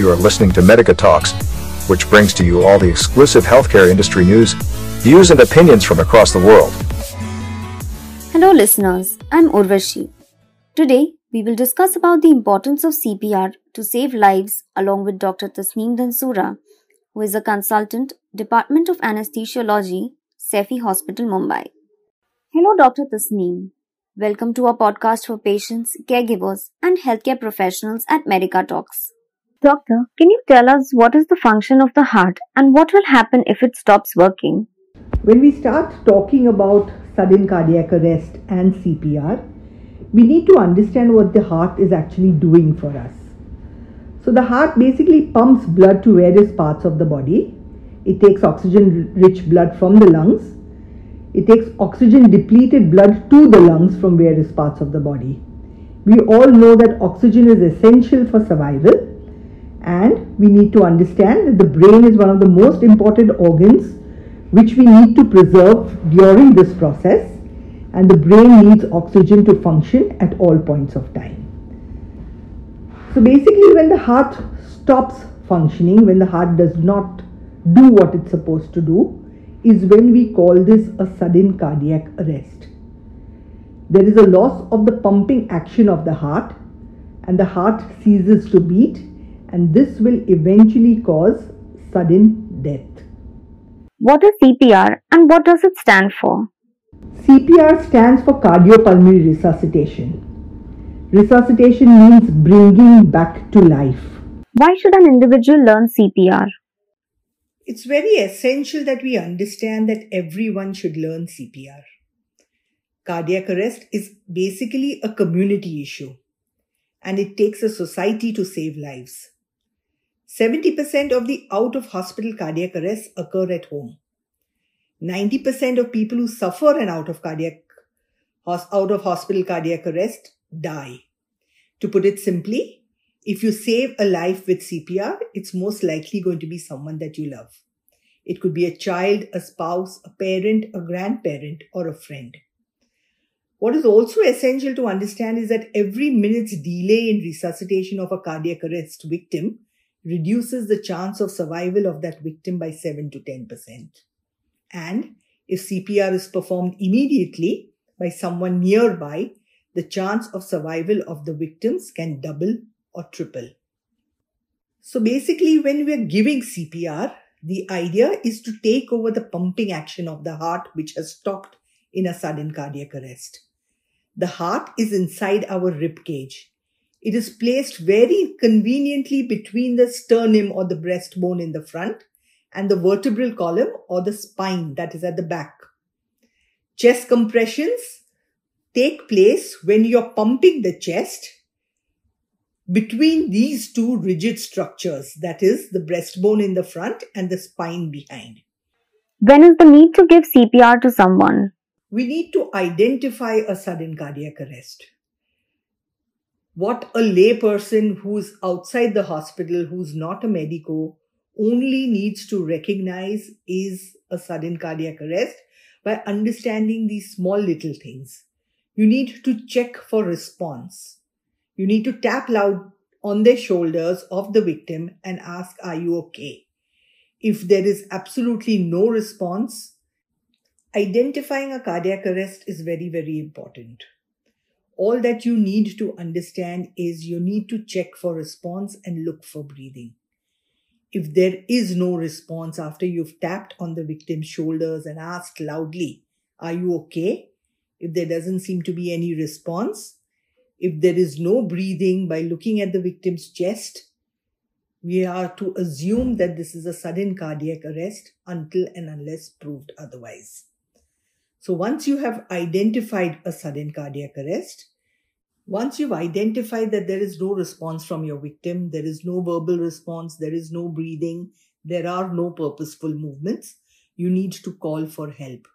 You are listening to Medica Talks, which brings to you all the exclusive healthcare industry news, views, and opinions from across the world. Hello, listeners. I'm Urvashi. Today, we will discuss about the importance of CPR to save lives along with Dr. Tasneem Dhansura, who is a consultant, Department of Anesthesiology, Saifee Hospital, Mumbai. Hello, Dr. Tasneem. Welcome to our podcast for patients, caregivers, and healthcare professionals at Medica Talks. Doctor, can you tell us what is the function of the heart and what will happen if it stops working? When we start talking about sudden cardiac arrest and CPR, we need to understand what the heart is actually doing for us. So, the heart basically pumps blood to various parts of the body. It takes oxygen rich blood from the lungs. It takes oxygen depleted blood to the lungs from various parts of the body. We all know that oxygen is essential for survival and we need to understand that the brain is one of the most important organs which we need to preserve during this process and the brain needs oxygen to function at all points of time. So basically when the heart stops functioning, when the heart does not do what it's supposed to do, is when we call this a sudden cardiac arrest. There is a loss of the pumping action of the heart and the heart ceases to beat and this will eventually cause sudden death. What is CPR and what does it stand for? CPR stands for cardiopulmonary resuscitation. Resuscitation means bringing back to life. Why should an individual learn CPR? It's very essential that we understand that everyone should learn CPR. Cardiac arrest is basically a community issue and it takes a society to save lives. 70% of the out of hospital cardiac arrests occur at home. 90% of people who suffer an out of cardiac out of hospital cardiac arrest die. To put it simply, if you save a life with CPR, it's most likely going to be someone that you love. It could be a child, a spouse, a parent, a grandparent, or a friend. What is also essential to understand is that every minute's delay in resuscitation of a cardiac arrest victim reduces the chance of survival of that victim by 7 to 10%. And if CPR is performed immediately by someone nearby, the chance of survival of the victims can double or triple. So basically, when we are giving CPR, the idea is to take over the pumping action of the heart, which has stopped in a sudden cardiac arrest. The heart is inside our rib cage it is placed very conveniently between the sternum or the breastbone in the front and the vertebral column or the spine that is at the back. Chest compressions take place when you're pumping the chest between these two rigid structures, that is, the breastbone in the front and the spine behind. When is the need to give CPR to someone? We need to identify a sudden cardiac arrest what a layperson who's outside the hospital, who's not a medico, only needs to recognize is a sudden cardiac arrest by understanding these small little things. You need to check for response. You need to tap loud on the shoulders of the victim and ask, Are you okay? If there is absolutely no response, identifying a cardiac arrest is very, very important all that you need to understand is you need to check for response and look for breathing. If there is no response after you've tapped on the victim's shoulders and asked loudly, Are you okay? If there doesn't seem to be any response, if there is no breathing by looking at the victim's chest, we are to assume that this is a sudden cardiac arrest until and unless proved otherwise. So once you have identified a sudden cardiac arrest, once you've identified that there is no response from your victim, there is no verbal response, there is no breathing, there are no purposeful movements, you need to call for help.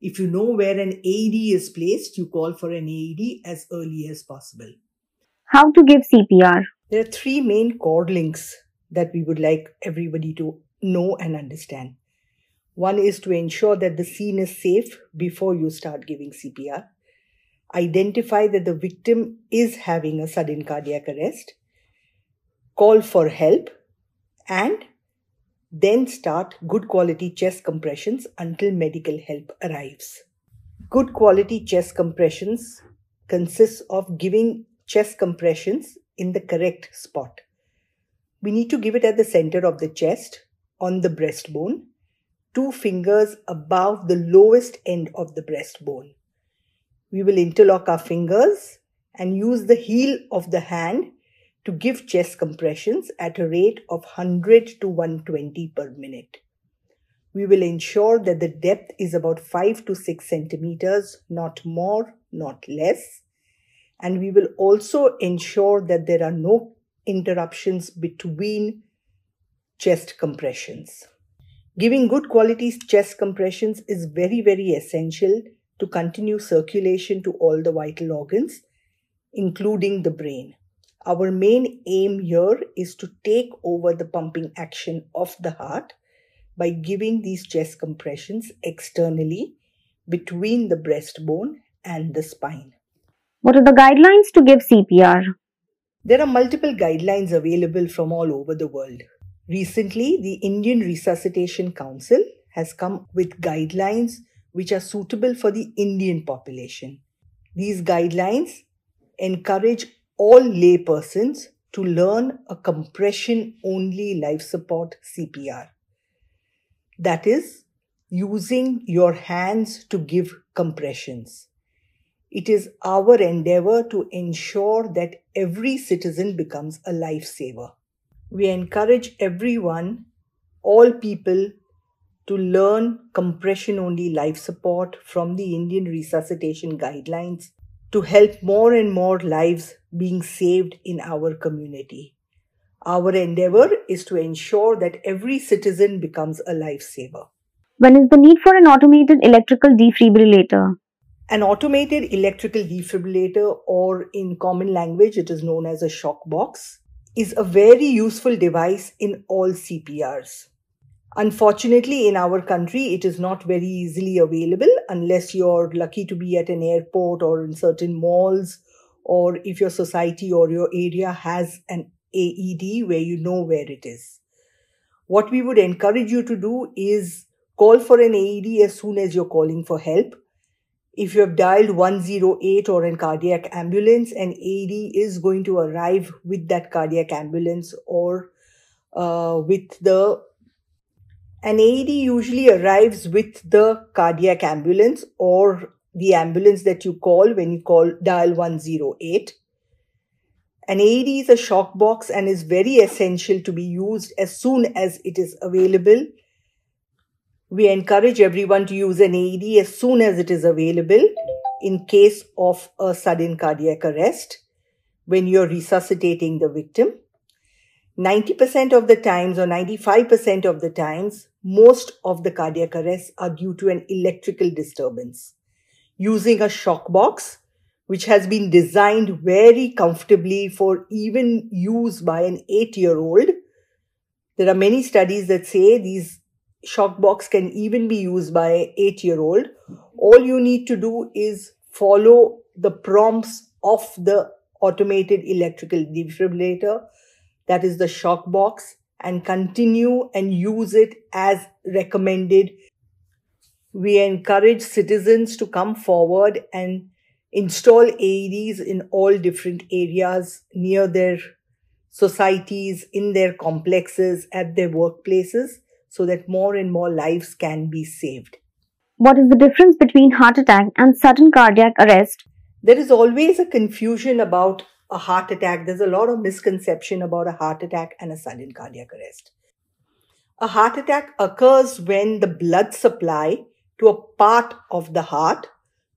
If you know where an AED is placed, you call for an AED as early as possible. How to give CPR? There are three main cord links that we would like everybody to know and understand. One is to ensure that the scene is safe before you start giving CPR. Identify that the victim is having a sudden cardiac arrest. call for help, and then start good quality chest compressions until medical help arrives. Good quality chest compressions consists of giving chest compressions in the correct spot. We need to give it at the center of the chest on the breastbone, two fingers above the lowest end of the breastbone. We will interlock our fingers and use the heel of the hand to give chest compressions at a rate of 100 to 120 per minute. We will ensure that the depth is about 5 to 6 centimeters, not more, not less. And we will also ensure that there are no interruptions between chest compressions. Giving good quality chest compressions is very, very essential to continue circulation to all the vital organs, including the brain. Our main aim here is to take over the pumping action of the heart by giving these chest compressions externally between the breastbone and the spine. What are the guidelines to give CPR? There are multiple guidelines available from all over the world. Recently, the Indian Resuscitation Council has come with guidelines which are suitable for the Indian population. These guidelines encourage all laypersons to learn a compression only life support CPR. That is, using your hands to give compressions. It is our endeavor to ensure that every citizen becomes a lifesaver. We encourage everyone, all people, to learn compression only life support from the Indian resuscitation guidelines to help more and more lives being saved in our community. Our endeavor is to ensure that every citizen becomes a lifesaver. When is the need for an automated electrical defibrillator? An automated electrical defibrillator, or in common language, it is known as a shock box, is a very useful device in all CPRs. Unfortunately, in our country, it is not very easily available unless you're lucky to be at an airport or in certain malls, or if your society or your area has an AED where you know where it is. What we would encourage you to do is call for an AED as soon as you're calling for help. If you have dialed 108 or a cardiac ambulance, an AED is going to arrive with that cardiac ambulance or uh, with the an AED usually arrives with the cardiac ambulance or the ambulance that you call when you call dial 108. An AED is a shock box and is very essential to be used as soon as it is available. We encourage everyone to use an AED as soon as it is available in case of a sudden cardiac arrest when you're resuscitating the victim. 90% of the times or 95% of the times, most of the cardiac arrests are due to an electrical disturbance. Using a shock box, which has been designed very comfortably for even use by an eight year old, there are many studies that say these shock box can even be used by an eight year old. All you need to do is follow the prompts of the automated electrical defibrillator that is the shock box and continue and use it as recommended. We encourage citizens to come forward and install AEDs in all different areas near their societies, in their complexes, at their workplaces, so that more and more lives can be saved. What is the difference between heart attack and sudden cardiac arrest? There is always a confusion about a heart attack, there's a lot of misconception about a heart attack and a sudden cardiac arrest. A heart attack occurs when the blood supply to a part of the heart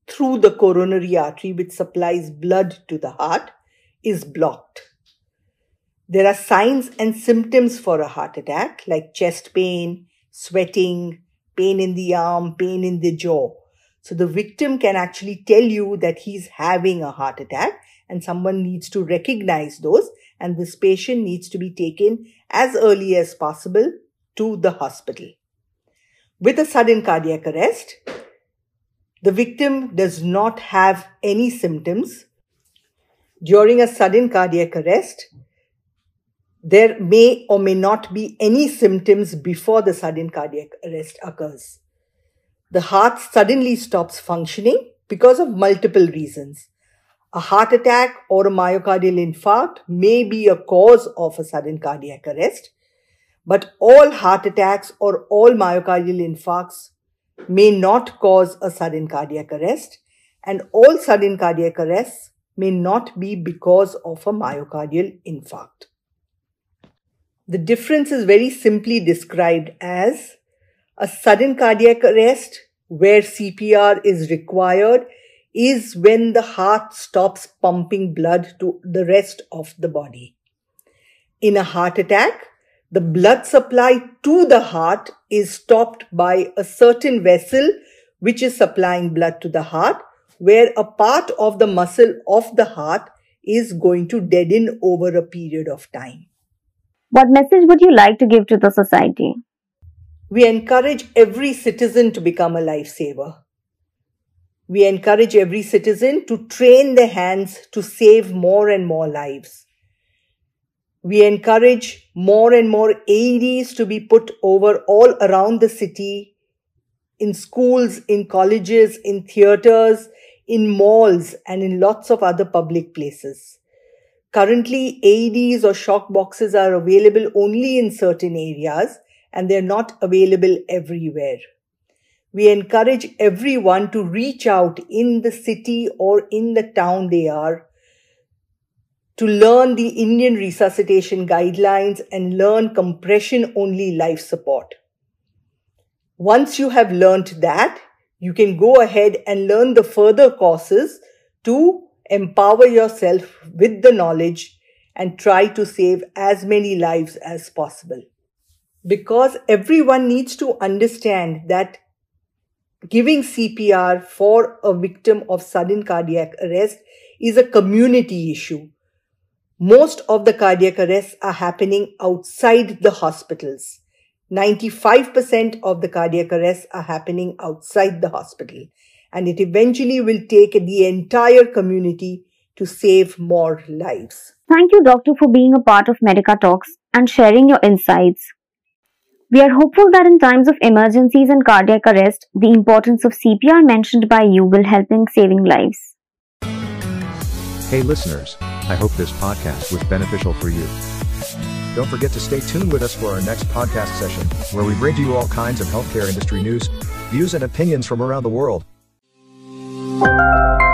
through the coronary artery, which supplies blood to the heart, is blocked. There are signs and symptoms for a heart attack like chest pain, sweating, pain in the arm, pain in the jaw. So the victim can actually tell you that he's having a heart attack and someone needs to recognize those and this patient needs to be taken as early as possible to the hospital. With a sudden cardiac arrest, the victim does not have any symptoms. During a sudden cardiac arrest, there may or may not be any symptoms before the sudden cardiac arrest occurs. The heart suddenly stops functioning because of multiple reasons. A heart attack or a myocardial infarct may be a cause of a sudden cardiac arrest, but all heart attacks or all myocardial infarcts may not cause a sudden cardiac arrest, and all sudden cardiac arrests may not be because of a myocardial infarct. The difference is very simply described as a sudden cardiac arrest where CPR is required is when the heart stops pumping blood to the rest of the body. In a heart attack, the blood supply to the heart is stopped by a certain vessel which is supplying blood to the heart, where a part of the muscle of the heart is going to deaden over a period of time. What message would you like to give to the society? We encourage every citizen to become a lifesaver. We encourage every citizen to train their hands to save more and more lives. We encourage more and more AEDs to be put over all around the city, in schools, in colleges, in theaters, in malls, and in lots of other public places. Currently, AEDs or shock boxes are available only in certain areas and they're not available everywhere. We encourage everyone to reach out in the city or in the town they are to learn the Indian resuscitation guidelines and learn compression only life support. Once you have learned that, you can go ahead and learn the further courses to empower yourself with the knowledge and try to save as many lives as possible. Because everyone needs to understand that giving CPR for a victim of sudden cardiac arrest is a community issue. Most of the cardiac arrests are happening outside the hospitals. 95% of the cardiac arrests are happening outside the hospital and it eventually will take the entire community to save more lives. Thank you, Doctor, for being a part of Medica Talks and sharing your insights. We are hopeful that in times of emergencies and cardiac arrest, the importance of CPR mentioned by you will help in saving lives. Hey listeners, I hope this podcast was beneficial for you. Don't forget to stay tuned with us for our next podcast session, where we bring to you all kinds of healthcare industry news, views, and opinions from around the world. You.